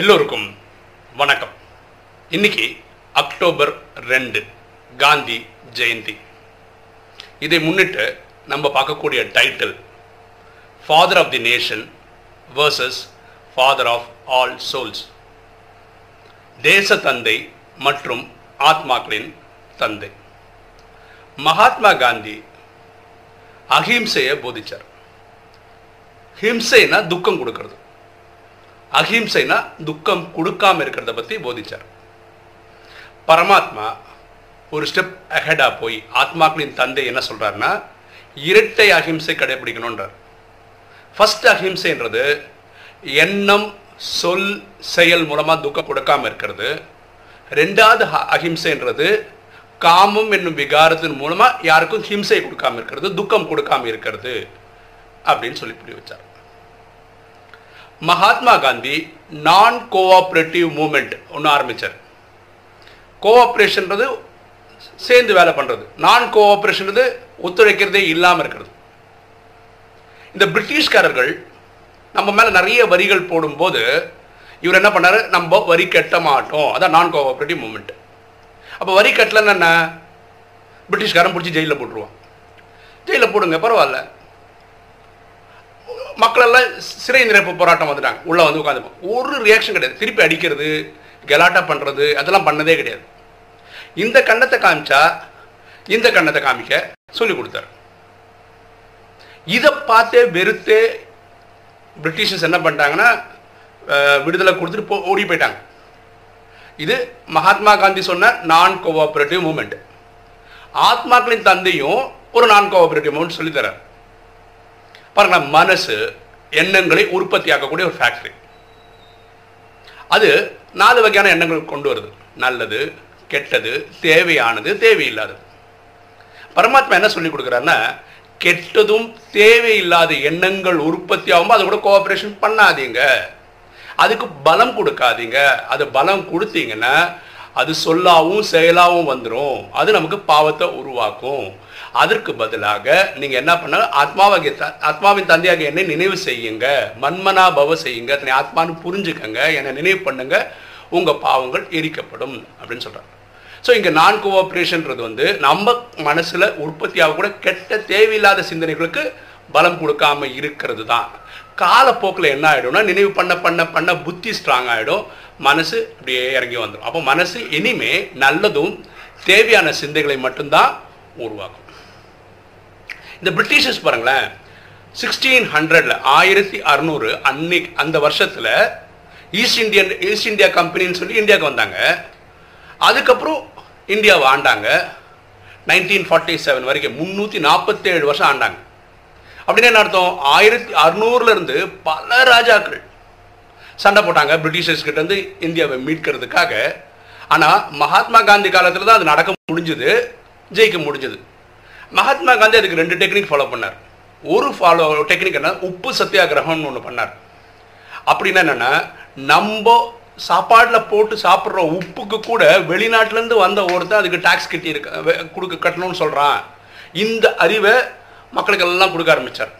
எல்லோருக்கும் வணக்கம். இன்னைக்கு அக்டோபர் ரெண்டு காந்தி ஜெயந்தி. இதை முன்னிட்டு நம்ம பார்க்கக்கூடிய title father of the nation versus father of all souls தேச தந்தை மற்றும் ஆத்மாக்களின் தந்தை. மகாத்மா காந்தி அஹிம்சையை போதிச்சார். ஹிம்சைனா துக்கம் கொடுக்கறது. அஹிம்சைனா துக்கம் கொடுக்காம இருக்கிறத பற்றி போதிச்சார். பரமாத்மா ஒரு ஸ்டெப் அஹெடா போய் ஆத்மாக்களின் தந்தை என்ன சொல்கிறாருன்னா இரட்டை அஹிம்சை கடைபிடிக்கணுன்றார் ஃபஸ்ட் அஹிம்சைன்றது எண்ணம் சொல் செயல் மூலமாக துக்கம் கொடுக்காம இருக்கிறது. ரெண்டாவது அகிம்சைன்றது அஹிம்சைன்றது காமம் என்னும் விகாரத்தின் மூலமாக யாருக்கும் ஹிம்சை கொடுக்காம இருக்கிறது துக்கம் கொடுக்காம இருக்கிறது அப்படின்னு சொல்லி புரிய வச்சார். மகாத்மா காந்தி நான் கோஆப்ரேட்டிவ் மூமெண்ட் ஒன்று ஆரம்பித்தார் கோஆப்ரேஷன்றது சேர்ந்து வேலை பண்ணுறது நான் கோஆப்ரேஷன்றது ஒத்துழைக்கிறதே இல்லாமல் இருக்கிறது. இந்த பிரிட்டிஷ்காரர்கள் நம்ம மேலே நிறைய வரிகள் போடும்போது இவர் என்ன பண்ணார்? நம்ம வரி கட்ட மாட்டோம். அதான் நான் கோஆப்ரேட்டிவ் மூமெண்ட் அப்போ வரி கட்டலன்னா என்ன? பிரிட்டிஷ்காரன் பிடிச்சி ஜெயிலில் போட்டுருவான். ஜெயிலில் போடுங்க பரவாயில்ல. மக்கள் எல்லாம் சிறை நிரப்பு போராட்டம் வந்துட்டாங்க. உள்ளே வந்து உட்காந்து ஒரு ரியாக்ஷன் கிடையாது. திருப்பி அடிக்கிறது கலாட்டா பண்றது அதெல்லாம் பண்ணதே கிடையாது. இந்த கண்ணத்தை காமிச்சா இந்த கண்ணத்தை காமிக்க சொல்லி கொடுத்தாரு. இதை பார்த்தே வெறுத்தே பிரிட்டிஷர்ஸ் என்ன பண்ணிட்டாங்கன்னா அஹ், விடுதலை கொடுத்துட்டு போ ஓடி போயிட்டாங்க. இது மகாத்மா காந்தி சொன்ன நான் கோஆபரேட்டிவ் மூமெண்ட் ஆத்மாக்களின் தந்தையும் ஒரு நான் கோஆபரேட்டிவ் மூமெண்ட் சொல்லித்தரார் பாருங்க மனசு எண்ணங்களை உற்பத்தி ஆக்கக்கூடிய ஒரு ஃபேக்ட்ரி அது நாலு வகையான எண்ணங்கள் கொண்டு வருது. நல்லது கெட்டது தேவையானது தேவையில்லாதது. பரமாத்மா என்ன சொல்லி கொடுக்குறாருன்னா கெட்டதும் தேவையில்லாத எண்ணங்கள் உற்பத்தி ஆகும்போது அது கூட கோஆப்ரேஷன் பண்ணாதீங்க. அதுக்கு பலம் கொடுக்காதீங்க. அது பலம் கொடுத்தீங்கன்னா அது சொல்லாவும் செயலாகவும் வந்துடும் அது நமக்கு பாவத்தை உருவாக்கும். அதற்கு பதிலாக நீங்க என்ன பண்ண ஆத்மாவாகிய த- ஆத்மாவின் தந்தையாக என்னை நினைவு செய்யுங்க. மன்மனா பவ செய்யுங்க. தன்னை ஆத்மான்னு புரிஞ்சுக்கங்க. என்னை நினைவு பண்ணுங்க. உங்க பாவங்கள் எரிக்கப்படும் அப்படின்னு சொல்றாங்க. ஸோ இங்கே நான் கோஆப்ரேஷன்றது வந்து நம்ம மனசில் உற்பத்தி ஆகக்கூட கெட்ட தேவையில்லாத சிந்தனைகளுக்கு பலம் கொடுக்காம இருக்கிறது தான் காலப்போக்கில் என்ன ஆகிடும்னா நினைவு பண்ண பண்ண பண்ண புத்தி ஸ்ட்ராங் ஆகிடும் மனசு அப்படியே இறங்கி வந்துடும் அப்போ மனசு இனிமே நல்லதும் தேவையான சிந்தைகளை மட்டும்தான் உருவாக்கும். இந்த பிரிட்டிஷர்ஸ் பாருங்களேன் சிக்ஸ்டீன் ஹண்ட்ரடில் ஆயிரத்தி அறநூறு அன்னைக்கு அந்த வருஷத்தில் ஈஸ்ட் இந்தியன் ஈஸ்ட் இந்தியா கம்பெனின்னு சொல்லி இந்தியாவுக்கு வந்தாங்க. அதுக்கப்புறம் இந்தியாவை ஆண்டாங்க. நைன்டீன் ஃபார்ட்டி செவன் வரைக்கும் முந்நூற்றி நாற்பத்தேழு வருஷம் ஆண்டாங்க. அப்படின்னு என்ன அர்த்தம்? ஆயிரத்தி அறுநூறுலேருந்து பல ராஜாக்கள் சண்டை போட்டாங்க பிரிட்டிஷர்ஸ் இந்தியாவை மீட்கிறதுக்காக. ஆனால் மகாத்மா காந்தி காலத்தில் தான் அது நடக்க முடிஞ்சது ஜெயிக்க முடிஞ்சது. மகாத்மா காந்தி அதுக்கு ரெண்டு டெக்னிக் ஃபாலோ பண்ணார். ஒரு ஃபாலோ டெக்னிக் என்ன உப்பு சத்தியாகிரகம்னு ஒன்று பண்ணார். அப்படின்னா என்னென்னா நம்ம சாப்பாட்டில் போட்டு சாப்பிட்ற உப்புக்கு கூட வெளிநாட்டிலேருந்து வந்த ஒருத்தன் அதுக்கு டேக்ஸ் கட்டி இருக்க கொடுக்க கட்டணும்னு சொல்கிறான் இந்த அறிவை மக்களுக்கு எல்லாம் கொடுக்க ஆரம்பிச்சார்.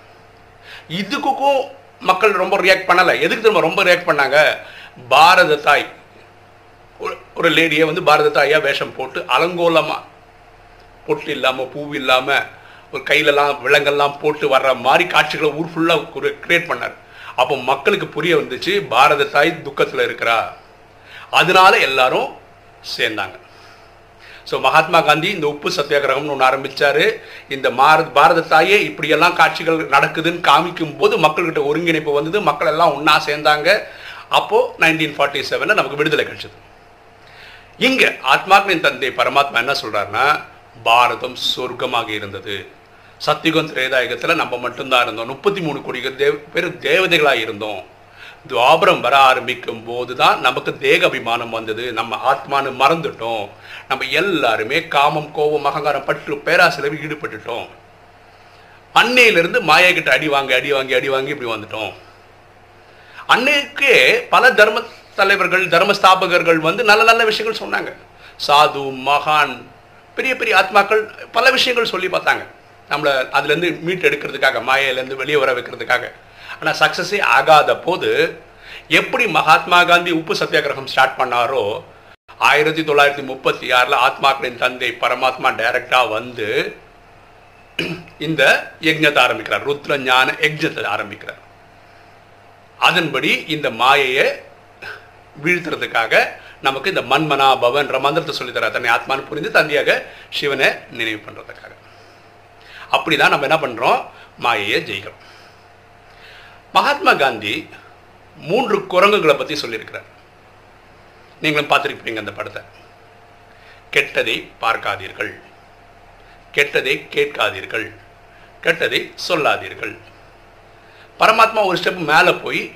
இதுக்கும் மக்கள் ரொம்ப ரியாக்ட் பண்ணலை. எதுக்கு திரும்ப ரொம்ப ரியாக்ட் பண்ணாங்க? பாரத தாய். ஒரு- ஒரு லேடியை வந்து பாரத தாயாக வேஷம் போட்டு அலங்கோலமாக பொட்டு இல்லாமல் பூ இல்லாமல் ஒரு கையிலலாம் விலங்கெல்லாம் போட்டு வர்ற மாதிரி காட்சிகளை ஊர் ஃபுல்லா கிரியேட் பண்ணார். அப்போ மக்களுக்கு புரிய வந்துச்சு பாரத தாய் துக்கத்தில் இருக்கிறா. அதனால எல்லாரும் சேர்ந்தாங்க. ஸோ மகாத்மா காந்தி இந்த உப்பு சத்தியாகிரகம்னு ஒன்று ஆரம்பித்தார் இந்த மாரத் பாரத தாயே இப்படியெல்லாம் காட்சிகள் நடக்குதுன்னு காமிக்கும் போது மக்கள்கிட்ட ஒருங்கிணைப்பு வந்தது. மக்கள் எல்லாம் ஒன்றா சேர்ந்தாங்க. அப்போது நைன்டீன் ஃபார்ட்டி செவனில் நமக்கு விடுதலை கிடைச்சது. இங்கே ஆத்மாக்களின் தந்தை பரமாத்மா என்ன சொல்கிறாருன்னா பாரதம் சொர்க்கமாக இருந்தது. சத்தியுகம் திரேதாயுகத்தில் நம்ம மட்டும்தான் இருந்தோம். முப்பத்தி மூணு கோடி தேவ பேர் தேவதைகளாக இருந்தோம். துவாபரம் வர ஆரம்பிக்கும் போது தான் நமக்கு தேக அபிமானம் வந்தது. நம்ம ஆத்மான்னு மறந்துட்டோம். நம்ம எல்லாருமே காமம் கோபம் அகங்காரம் பற்று பேராசிரியர் ஈடுபட்டுட்டோம். அன்னையிலிருந்து மாயா கிட்ட அடி வாங்கி அடி வாங்கி அடி வாங்கி இப்படி வந்துட்டோம். அன்னைக்கே பல தர்ம தலைவர்கள் தர்ம ஸ்தாபகர்கள் வந்து நல்ல நல்ல விஷயங்கள் சொன்னாங்க. சாது மகான் பெரிய பெரிய ஆத்மாக்கள் பல விஷயங்கள் சொல்லி பார்த்தாங்க. நம்மளை அதுலேருந்து மீட் எடுக்கிறதுக்காக மாயையிலேருந்து வெளியே வர வைக்கிறதுக்காக. ஆனால் சக்ஸஸே ஆகாத போது எப்படி மகாத்மா காந்தி உப்பு சத்தியாகிரகம் ஸ்டார்ட் பண்ணாரோ ஆயிரத்தி தொள்ளாயிரத்தி முப்பத்தி ஆறில் ஆத்மாக்களின் தந்தை பரமாத்மா டைரக்டாக வந்து இந்த யஜ்ஞத்தை ஆரம்பிக்கிறார். ருத்ர ஞான யஜ்ஞத்தை ஆரம்பிக்கிறார். அதன்படி இந்த மாயையை வீழ்த்துறதுக்காக நமக்கு இந்த மன்மனா பவன்ற மந்திரத்தை சொல்லித்தர தன்னை ஆத்மான்னு புரிந்து தந்தியாக சிவனை நினைவு பண்ணுறதுக்காக அப்படிதான் நம்ம என்ன பண்ணுறோம் மாயையை ஜெயிக்கிறோம். மகாத்மா காந்தி மூன்று குரங்குகளை பற்றி சொல்லியிருக்கிறார். நீங்களும் பார்த்துருப்பீங்க அந்த படத்தை. கெட்டதை பார்க்காதீர்கள். கெட்டதை கேட்காதீர்கள். கெட்டதை சொல்லாதீர்கள். பரமாத்மா ஒரு ஸ்டெப் மேலே போய்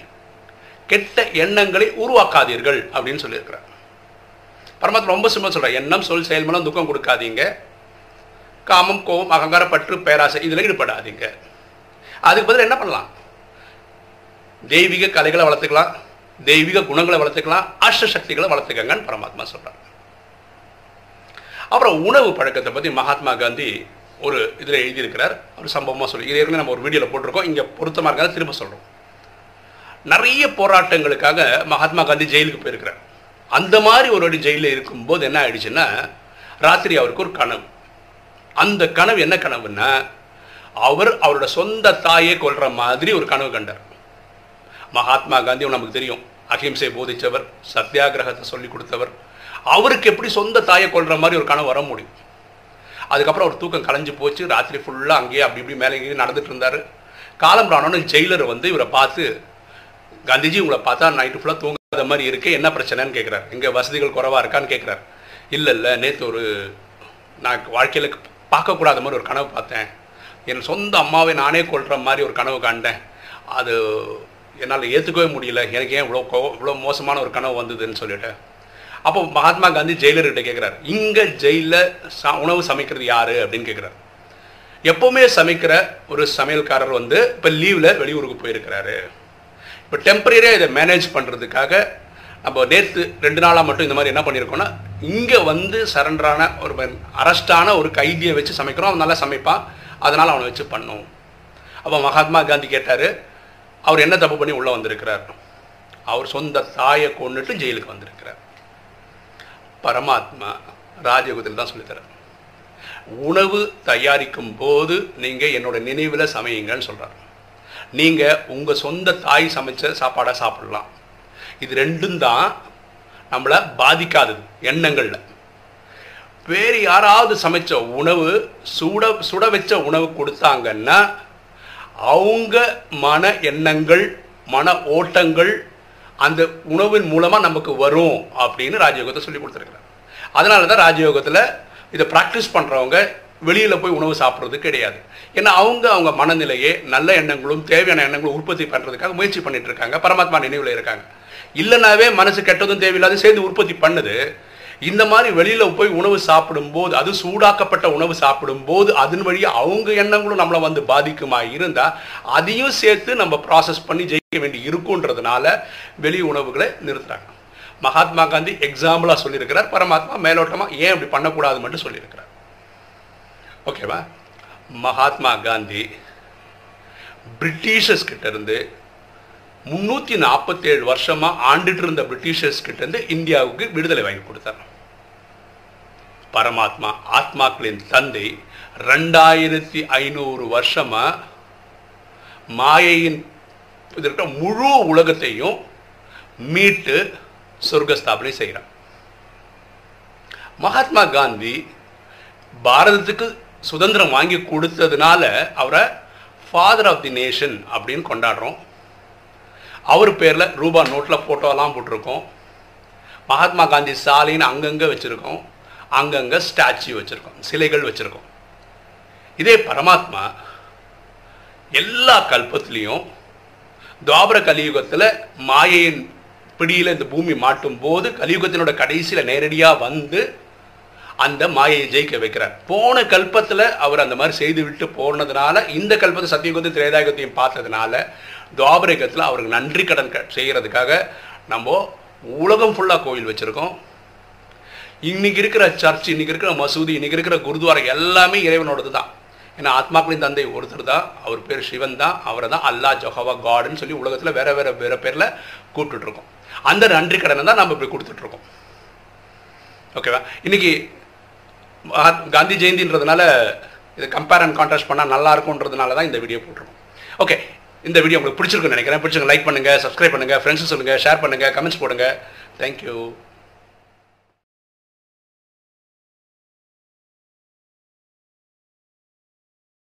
கெட்ட எண்ணங்களை உருவாக்காதீர்கள் அப்படின்னு சொல்லியிருக்கிறார். பரமாத்மா ரொம்ப சிம்பிள் சொல்கிறார் எண்ணம் சொல் செயல் மூலம் துக்கம் கொடுக்காதீங்க. காமம் கோபம் அகங்கார பற்று பேராசை இதில் ஈடுபடாதீங்க. அதுக்கு பதில் என்ன பண்ணலாம்? தெய்வீக கலைகளை வளர்த்துக்கலாம். தெய்வீக குணங்களை வளர்த்துக்கலாம். அஷ்ட சக்திகளை வளர்த்துக்கங்கன்னு பரமாத்மா சொல்கிறார் அப்புறம் உணவு பழக்கத்தை பற்றி மகாத்மா காந்தி ஒரு இதில் எழுதியிருக்கிறார். ஒரு சம்பவமாக சொல்லி இது ஏற்கனவே நம்ம ஒரு வீடியோவில் போட்டிருக்கோம். இங்கே பொருத்தமாக இருக்காது திரும்ப சொல்கிறோம் நிறைய போராட்டங்களுக்காக மகாத்மா காந்தி ஜெயிலுக்கு போயிருக்கிறார். அந்த மாதிரி ஒரு வாட்டி ஜெயிலில் இருக்கும்போது என்ன ஆயிடுச்சுன்னா ராத்திரி அவருக்கு ஒரு கனவு. அந்த கனவு என்ன கனவுன்னா அவர் அவரோட சொந்த தாயை கொல்ற மாதிரி ஒரு கனவு கண்டார். மகாத்மா காந்தி நமக்கு தெரியும் அகிம்சை போதித்தவர் சத்தியாகிரகத்தை சொல்லி கொடுத்தவர். அவருக்கு எப்படி சொந்த தாயை கொள்கிற மாதிரி ஒரு கனவு வர முடியும்? அதுக்கப்புறம் அவர் தூக்கம் கலைஞ்சு போச்சு ராத்திரி ஃபுல்லாக அங்கேயே அப்படி இப்படி மேலே இங்கேயே நடந்துட்டு இருந்தார். காலம் ராணுன்னு ஜெயிலர் வந்து இவரை பார்த்து காந்திஜி உங்களை பார்த்தா நைட்டு ஃபுல்லாக தூங்காத மாதிரி இருக்கு என்ன பிரச்சனைன்னு கேட்குறாரு இங்கே வசதிகள் குறைவாக இருக்கான்னு கேட்குறாரு இல்லை இல்லை நேற்று ஒரு நான் வாழ்க்கையில் பார்க்கக்கூடாத மாதிரி ஒரு கனவு பார்த்தேன். என் சொந்த அம்மாவை நானே கொள்கிற மாதிரி ஒரு கனவு காண்டேன். அது என்னால் ஏற்றுக்கவே முடியல. எனக்கு ஏன் இவ்வளோ கோ இவ்வளோ மோசமான ஒரு கனவு வந்ததுன்னு சொல்லிட்டு. அப்போ மகாத்மா காந்தி ஜெயிலர்கிட்ட கேட்குறாரு இங்கே ஜெயிலில் ச உணவு சமைக்கிறது யார்? அப்படின்னு கேட்குறாரு எப்போவுமே சமைக்கிற ஒரு சமையல்காரர் வந்து இப்போ லீவில் வெளியூருக்கு போயிருக்கிறாரு. இப்போ டெம்பரரியாக இதை மேனேஜ் பண்ணுறதுக்காக நம்ம நேற்று ரெண்டு நாளாக மட்டும் இந்த மாதிரி என்ன பண்ணியிருக்கோம்னா இங்கே வந்து சரண்டரான ஒரு அரெஸ்டான ஒரு கைதியை வச்சு சமைக்கிறோம். அவன் நல்லா சமைப்பான். அதனால் அவனை வச்சு பண்ணும். அப்போ மகாத்மா காந்தி கேட்டார் அவர் என்ன தப்பு பண்ணி உள்ளே வந்திருக்கிறார்? அவர் சொந்த தாயை கொண்டுட்டு ஜெயிலுக்கு வந்திருக்கிறார். பரமாத்மா ராஜயோகத்தில் தான் சொல்லித்தரார். உணவு தயாரிக்கும் போது நீங்கள் என்னோட நினைவில் சமையுங்கன்னு சொல்கிறார் நீங்கள் உங்கள் சொந்த தாய் சமைச்ச சாப்பாடை சாப்பிடலாம். இது ரெண்டும் தான் நம்மளை பாதிக்காதது எண்ணங்களில். வேறு யாராவது சமைச்ச உணவு சுட சுட வச்ச உணவு கொடுத்தாங்கன்னா அவங்க மன எண்ணங்கள் மன ஓட்டங்கள் அந்த உணவின் மூலமாக நமக்கு வரும் அப்படின்னு ராஜயோகத்தை சொல்லி கொடுத்துருக்குறாங்க அதனால தான் ராஜயோகத்தில் இதை ப்ராக்டிஸ் பண்ணுறவங்க வெளியில் போய் உணவு சாப்பிட்றது கிடையாது. ஏன்னா அவங்க அவங்க மனநிலையே நல்ல எண்ணங்களும் தேவையான எண்ணங்களும் உற்பத்தி பண்ணுறதுக்காக முயற்சி பண்ணிட்டு இருக்காங்க. பரமாத்மா நினைவில் இருக்காங்க. இல்லைனாவே மனசு கெட்டதும் தேவையில்லாத சேர்ந்து உற்பத்தி பண்ணுது. இந்த மாதிரி வெளியில் போய் உணவு சாப்பிடும்போது அது சூடாக்கப்பட்ட உணவு சாப்பிடும்போது அதன் வழியாக அவங்க எண்ணங்களும் நம்மளை வந்து பாதிக்குமா இருந்தால் அதையும் சேர்த்து நம்ம ப்ராசஸ் பண்ணி ஜெயிக்க வேண்டி இருக்குன்றதுனால வெளி உணவுகளை நிறுத்துறாங்க. மகாத்மா காந்தி எக்ஸாம்பிளாக சொல்லியிருக்கிறார். பரமாத்மா மேலோட்டமாக ஏன் அப்படி பண்ணக்கூடாது மட்டும் சொல்லியிருக்கிறார். ஓகேவா மகாத்மா காந்தி பிரிட்டிஷர்ஸ் கிட்ட இருந்து முந்நூற்றி நாற்பத்தேழு வருஷமாக ஆண்டுட்டு இருந்த பிரிட்டிஷர்ஸ் கிட்ட இருந்து இந்தியாவுக்கு விடுதலை வாங்கி கொடுத்தார். பரமாத்மா ஆத்மாக்களின் தந்தை ரெண்டாயிரத்தி ஐநூறு வருஷமா மாயையின் இதற்க முழு உலகத்தையும் மீட்டு சொர்க்கஸ்தாபனை செய்கிறான் மகாத்மா காந்தி பாரதத்துக்கு சுதந்திரம் வாங்கி கொடுத்ததுனால அவரை ஃபாதர் ஆஃப் தி நேஷன் அப்படின்னு கொண்டாடுறோம். அவர் பேரில் ரூபா நோட்டில் ஃபோட்டோலாம் போட்டிருக்கோம். மகாத்மா காந்தி சாலைன்னு அங்கங்கே வச்சுருக்கோம். அங்கங்கே ஸ்டாச்சு வச்சுருக்கோம். சிலைகள் வச்சுருக்கோம். இதே பரமாத்மா எல்லா கல்பத்துலேயும் துவாபர கலியுகத்தில் மாயையின் பிடியில் இந்த பூமி மாட்டும் போது கலியுகத்தினோட கடைசியில் நேரடியாக வந்து அந்த மாயையை ஜெயிக்க வைக்கிறார். போன கல்பத்தில் அவர் அந்த மாதிரி செய்து விட்டு போனதுனால இந்த கல்பத்தை சத்தியுகத்தையும் திரேதாயுகத்தையும் பார்த்ததுனால துவாபரகத்தில் அவருக்கு நன்றி கடன் க- செய்கிறதுக்காக நம்ம உலகம் ஃபுல்லாக கோயில் வச்சுருக்கோம். இன்றைக்கி இருக்கிற சர்ச் இன்றைக்கி இருக்கிற மசூதி இன்றைக்கி இருக்கிற குருத்வாரம் எல்லாமே இறைவனோடது தான். ஏன்னா ஆத்மாக்களின் தந்தை ஒருத்தர் தான் அவர் பேர் சிவன் தான் அவரை தான் அல்லா ஜொஹவா காடுன்னு சொல்லி உலகத்தில் வேற வேற வேற பேரில் கூப்பிட்டுட்ருக்கோம் அந்த நன்றி கடனை தான் நம்ம இப்படி கொடுத்துட்ருக்கோம் ஓகேவா? இன்றைக்கி காந்தி ஜெயந்தின்றதுனால இதை கம்பேர் அண்ட் கான்ட்ராஸ்ட் பண்ணால் நல்லா இருக்கும்ன்றதுனால தான் இந்த வீடியோ போட்டுருவோம் ஓகே இந்த வீடியோ உங்களுக்கு பிடிச்சிருக்குன்னு நினைக்கிறேன். பிடிச்சிருங்க லைக் பண்ணுங்கள் சப்ஸ்கிரைப் பண்ணுங்கள் ஃப்ரெண்ட்ஸ் சொல்லுங்கள் ஷேர் பண்ணுங்கள் கமெண்ட்ஸ் போடுங்கள் தேங்க்யூ